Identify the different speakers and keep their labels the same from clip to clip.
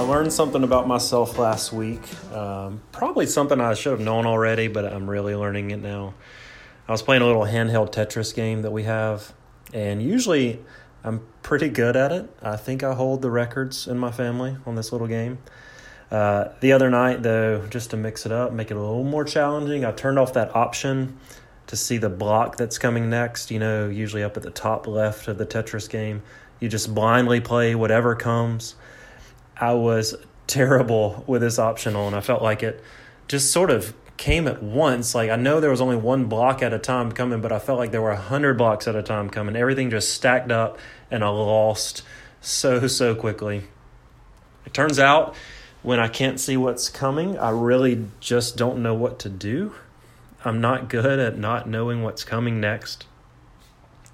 Speaker 1: learned something about myself last week. Um, probably something I should have known already, but I'm really learning it now. I was playing a little handheld Tetris game that we have, and usually I'm pretty good at it. I think I hold the records in my family on this little game. Uh, the other night, though, just to mix it up, make it a little more challenging, I turned off that option to see the block that's coming next. You know, usually up at the top left of the Tetris game, you just blindly play whatever comes. I was terrible with this optional, and I felt like it just sort of came at once. Like I know there was only one block at a time coming, but I felt like there were a hundred blocks at a time coming. Everything just stacked up, and I lost so so quickly. It turns out when I can't see what's coming, I really just don't know what to do. I'm not good at not knowing what's coming next.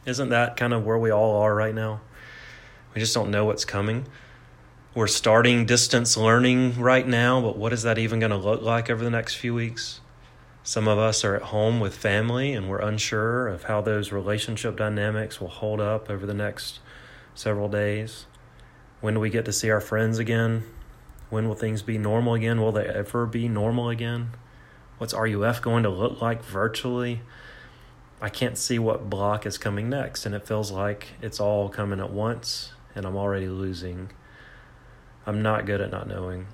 Speaker 1: Isn't that kind of where we all are right now? We just don't know what's coming. We're starting distance learning right now, but what is that even going to look like over the next few weeks? Some of us are at home with family and we're unsure of how those relationship dynamics will hold up over the next several days. When do we get to see our friends again? When will things be normal again? Will they ever be normal again? What's RUF going to look like virtually? I can't see what block is coming next, and it feels like it's all coming at once, and I'm already losing. I'm not good at not knowing.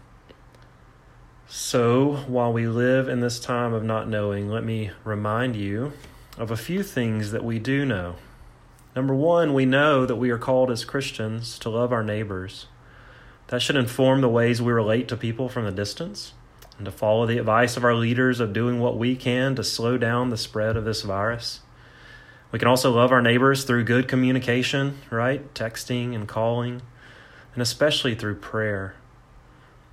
Speaker 1: So, while we live in this time of not knowing, let me remind you of a few things that we do know. Number one, we know that we are called as Christians to love our neighbors. That should inform the ways we relate to people from a distance and to follow the advice of our leaders of doing what we can to slow down the spread of this virus. We can also love our neighbors through good communication, right? Texting and calling, and especially through prayer.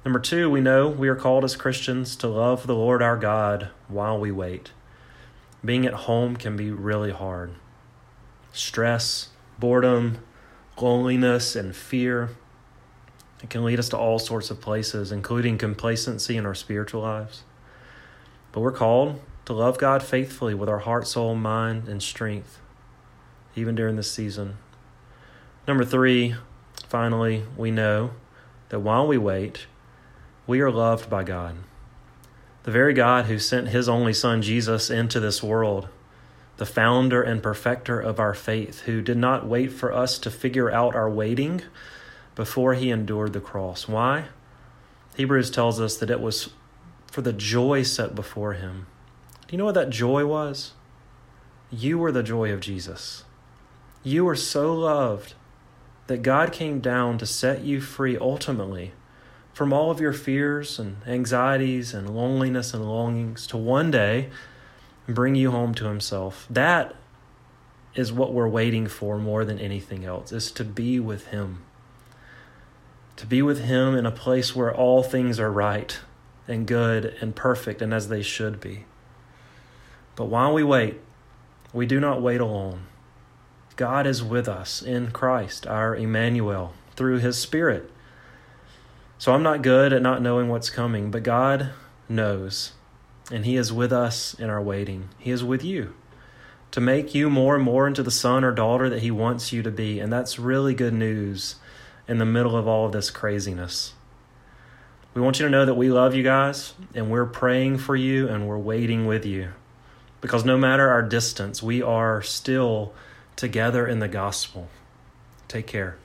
Speaker 1: Number two, we know we are called as Christians to love the Lord our God while we wait. Being at home can be really hard. Stress, boredom, loneliness, and fear it can lead us to all sorts of places, including complacency in our spiritual lives. But we're called to love God faithfully with our heart, soul, mind, and strength, even during this season. Number three, finally, we know that while we wait, we are loved by God. The very God who sent his only Son, Jesus, into this world, the founder and perfecter of our faith, who did not wait for us to figure out our waiting before he endured the cross. Why? Hebrews tells us that it was for the joy set before him. Do you know what that joy was? You were the joy of Jesus. You were so loved that God came down to set you free ultimately from all of your fears and anxieties and loneliness and longings to one day bring you home to himself. That is what we're waiting for more than anything else is to be with him to be with Him in a place where all things are right and good and perfect and as they should be. But while we wait, we do not wait alone. God is with us in Christ, our Emmanuel, through His Spirit. So I'm not good at not knowing what's coming, but God knows, and He is with us in our waiting. He is with you to make you more and more into the son or daughter that He wants you to be. And that's really good news in the middle of all of this craziness. We want you to know that we love you guys and we're praying for you and we're waiting with you. Because no matter our distance, we are still together in the gospel. Take care.